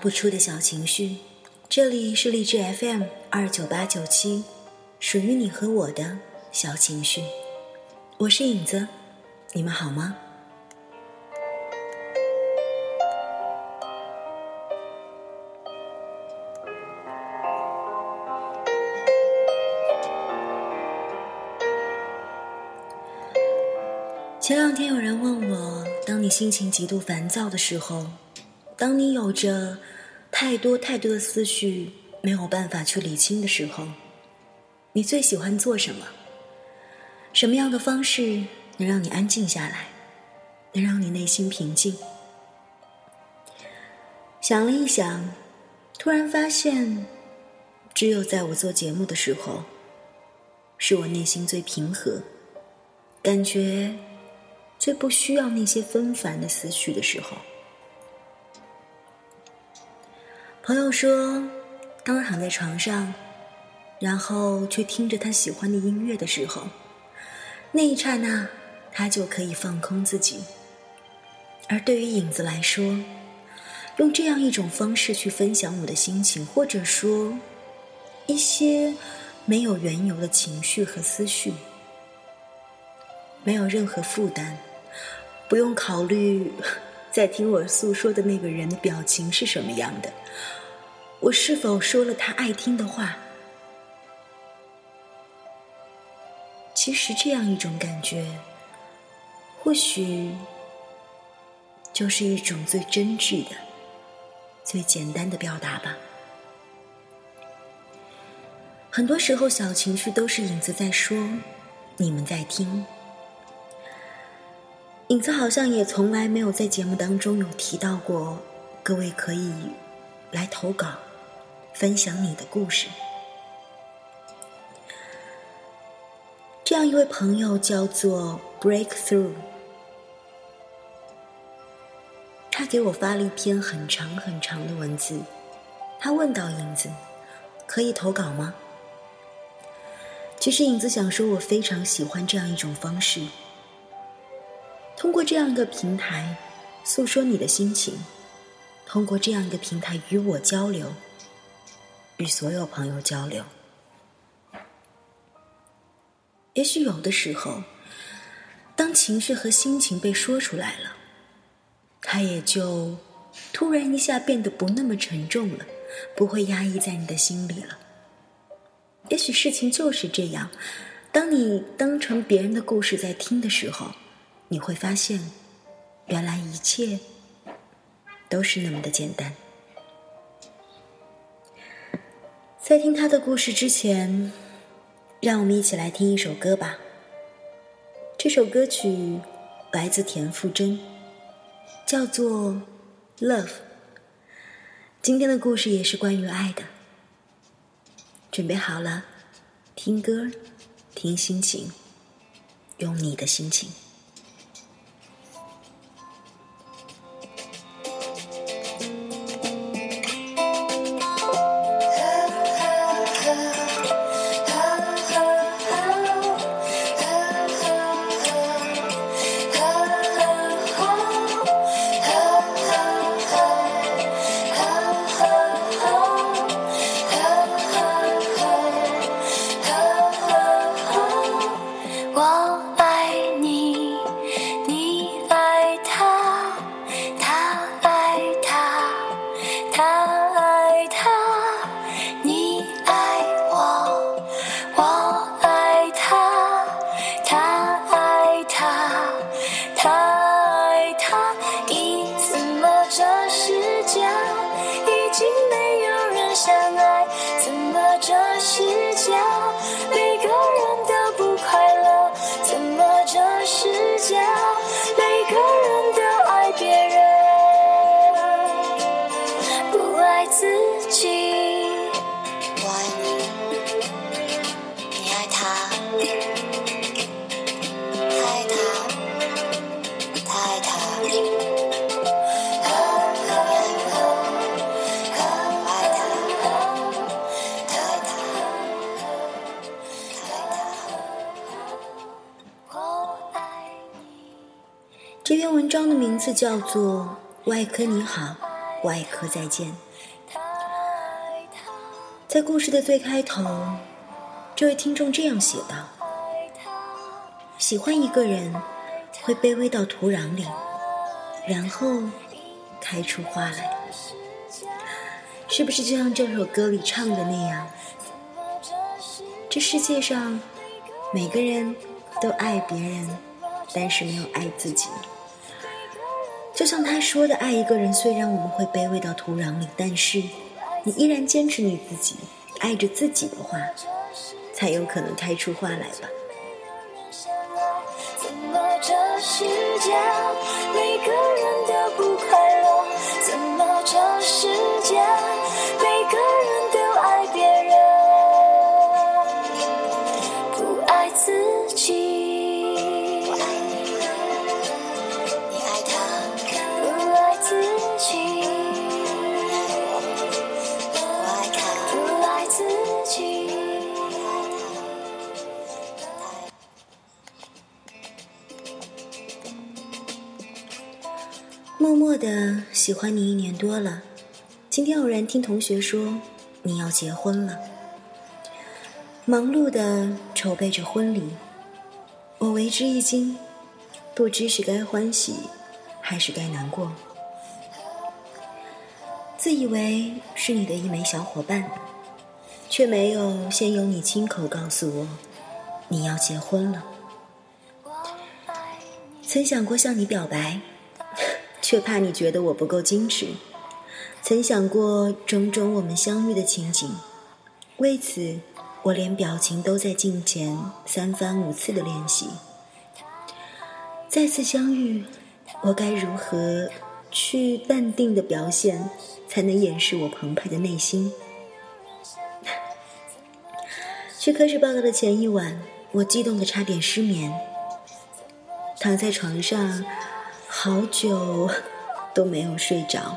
不出的小情绪。这里是荔枝 FM 二九八九七，属于你和我的小情绪。我是影子，你们好吗？前两天有人问我，当你心情极度烦躁的时候，当你有着太多太多的思绪没有办法去理清的时候，你最喜欢做什么？什么样的方式能让你安静下来，能让你内心平静？想了一想，突然发现，只有在我做节目的时候，是我内心最平和，感觉。最不需要那些纷繁的思绪的时候，朋友说，当我躺在床上，然后去听着他喜欢的音乐的时候，那一刹那，他就可以放空自己。而对于影子来说，用这样一种方式去分享我的心情，或者说一些没有缘由的情绪和思绪，没有任何负担。不用考虑，在听我诉说的那个人的表情是什么样的，我是否说了他爱听的话。其实这样一种感觉，或许就是一种最真挚的、最简单的表达吧。很多时候，小情绪都是影子在说，你们在听。影子好像也从来没有在节目当中有提到过，各位可以来投稿，分享你的故事。这样一位朋友叫做 Breakthrough，他给我发了一篇很长很长的文字，他问到影子，可以投稿吗？其实影子想说，我非常喜欢这样一种方式。通过这样一个平台，诉说你的心情；通过这样一个平台与我交流，与所有朋友交流。也许有的时候，当情绪和心情被说出来了，它也就突然一下变得不那么沉重了，不会压抑在你的心里了。也许事情就是这样，当你当成别人的故事在听的时候。你会发现，原来一切都是那么的简单。在听他的故事之前，让我们一起来听一首歌吧。这首歌曲来自田馥甄，叫做《Love》。今天的故事也是关于爱的。准备好了，听歌，听心情，用你的心情。章的名字叫做《外科你好》，外科再见。在故事的最开头，这位听众这样写道：“喜欢一个人，会卑微到土壤里，然后开出花来。是不是就像这首歌里唱的那样？这世界上，每个人都爱别人，但是没有爱自己。就像他说的，爱一个人，虽然我们会卑微到土壤里，但是……”你依然坚持你自己，爱着自己的话，才有可能开出花来吧。喜欢你一年多了，今天偶然听同学说你要结婚了，忙碌的筹备着婚礼，我为之一惊，不知是该欢喜还是该难过。自以为是你的一枚小伙伴，却没有先由你亲口告诉我你要结婚了。曾想过向你表白。却怕你觉得我不够矜持，曾想过种种我们相遇的情景，为此我连表情都在镜前三番五次的练习。再次相遇，我该如何去淡定的表现，才能掩饰我澎湃的内心？去科室报告的前一晚，我激动的差点失眠，躺在床上。好久都没有睡着，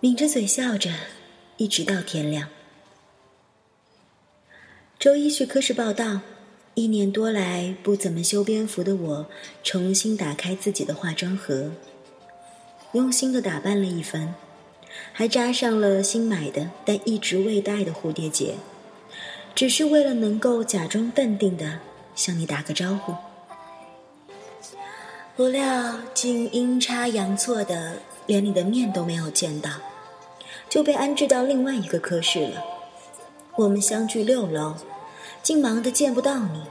抿着嘴笑着，一直到天亮。周一去科室报道，一年多来不怎么修边幅的我，重新打开自己的化妆盒，用心的打扮了一番，还扎上了新买的但一直未戴的蝴蝶结，只是为了能够假装淡定的向你打个招呼。不料，竟阴差阳错的，连你的面都没有见到，就被安置到另外一个科室了。我们相距六楼，竟忙得见不到你。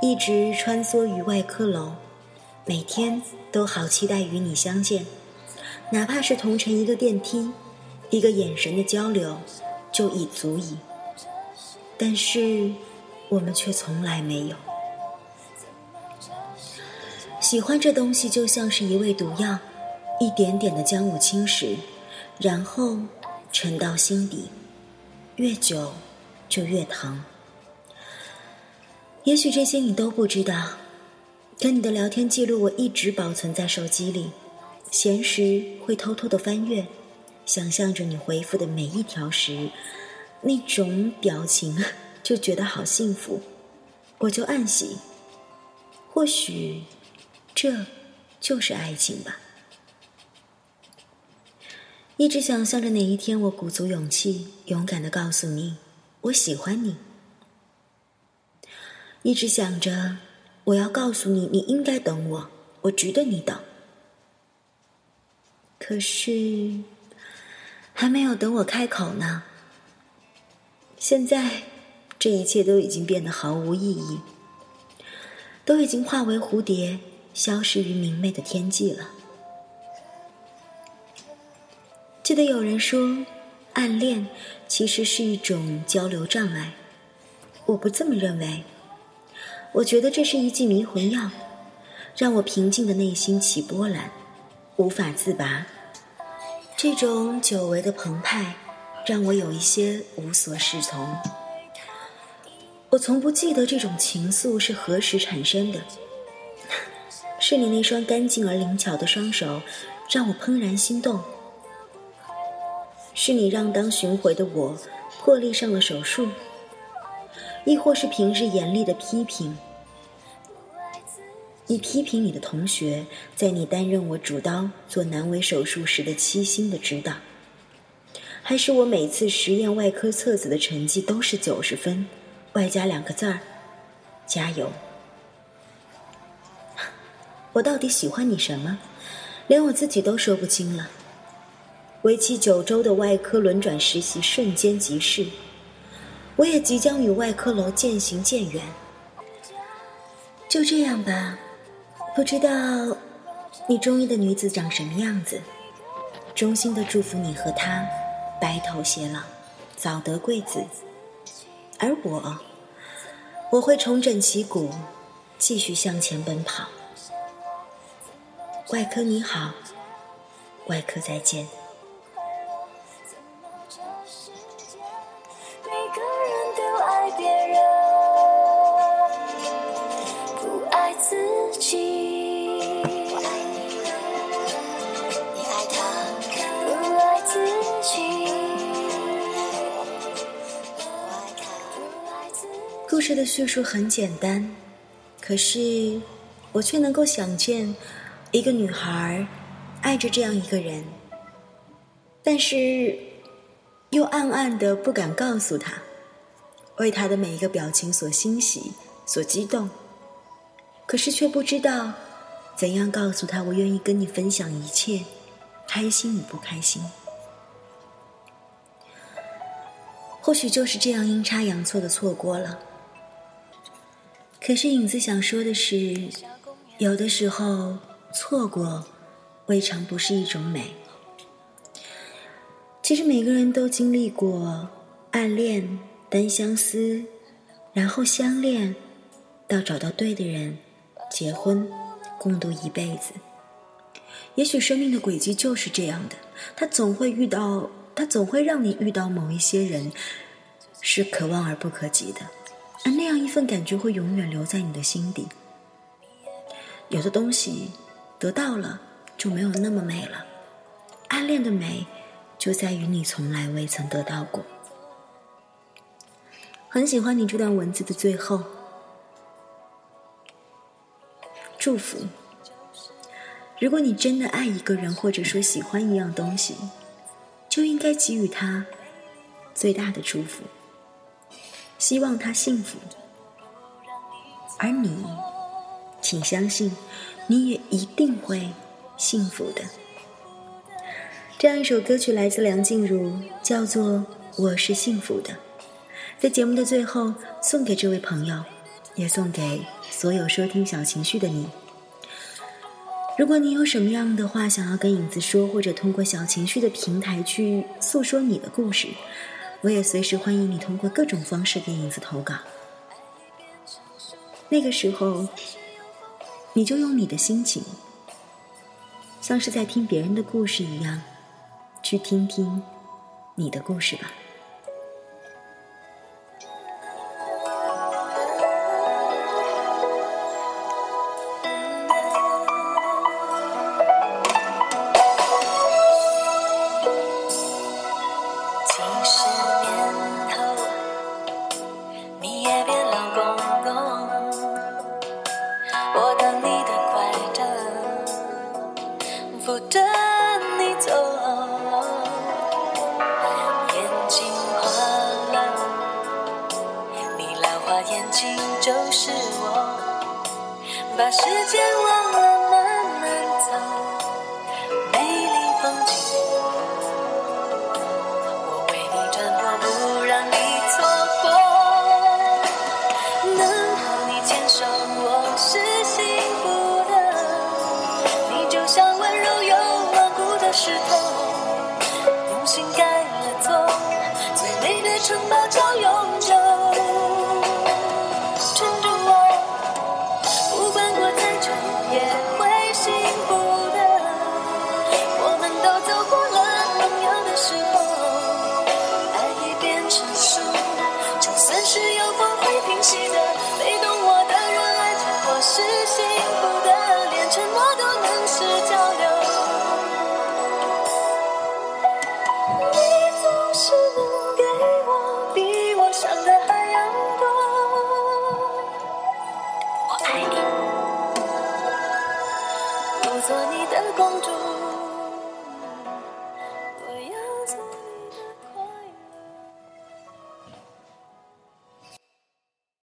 一直穿梭于外科楼，每天都好期待与你相见，哪怕是同乘一个电梯，一个眼神的交流，就已足矣。但是，我们却从来没有。喜欢这东西就像是一味毒药，一点点的将我侵蚀，然后沉到心底，越久就越疼。也许这些你都不知道，可你的聊天记录我一直保存在手机里，闲时会偷偷的翻阅，想象着你回复的每一条时，那种表情，就觉得好幸福，我就暗喜，或许。这，就是爱情吧。一直想象着哪一天我鼓足勇气，勇敢的告诉你，我喜欢你。一直想着，我要告诉你，你应该等我，我值得你等。可是，还没有等我开口呢。现在，这一切都已经变得毫无意义，都已经化为蝴蝶。消失于明媚的天际了。记得有人说，暗恋其实是一种交流障碍，我不这么认为。我觉得这是一剂迷魂药，让我平静的内心起波澜，无法自拔。这种久违的澎湃，让我有一些无所适从。我从不记得这种情愫是何时产生的。是你那双干净而灵巧的双手，让我怦然心动；是你让当巡回的我破例上了手术，亦或是平日严厉的批评。你批评你的同学，在你担任我主刀做阑尾手术时的悉心的指导，还是我每次实验外科册子的成绩都是九十分，外加两个字儿，加油。我到底喜欢你什么？连我自己都说不清了。为期九周的外科轮转实习瞬间即逝，我也即将与外科楼渐行渐远。就这样吧，不知道你中意的女子长什么样子。衷心的祝福你和她白头偕老，早得贵子。而我，我会重整旗鼓，继续向前奔跑。外科你好，外科再见。故事的叙述很简单，可是我却能够想见。一个女孩爱着这样一个人，但是又暗暗的不敢告诉他，为他的每一个表情所欣喜、所激动，可是却不知道怎样告诉他，我愿意跟你分享一切，开心与不开心。或许就是这样阴差阳错的错过了。可是影子想说的是，有的时候。错过，未尝不是一种美。其实每个人都经历过暗恋、单相思，然后相恋，到找到对的人，结婚，共度一辈子。也许生命的轨迹就是这样的，他总会遇到，他总会让你遇到某一些人，是可望而不可及的，而那样一份感觉会永远留在你的心底。有的东西。得到了就没有那么美了，暗恋的美就在于你从来未曾得到过。很喜欢你这段文字的最后，祝福。如果你真的爱一个人，或者说喜欢一样东西，就应该给予他最大的祝福，希望他幸福。而你，请相信。你也一定会幸福的。这样一首歌曲来自梁静茹，叫做《我是幸福的》。在节目的最后，送给这位朋友，也送给所有收听小情绪的你。如果你有什么样的话想要跟影子说，或者通过小情绪的平台去诉说你的故事，我也随时欢迎你通过各种方式给影子投稿。那个时候。你就用你的心情，像是在听别人的故事一样，去听听你的故事吧。时间忘了慢慢走，美丽风景，我为你转播，不让你错过。能和你牵手，我是幸福的。你就像温柔又顽固的石头，用心盖了座，最美的城堡叫永久。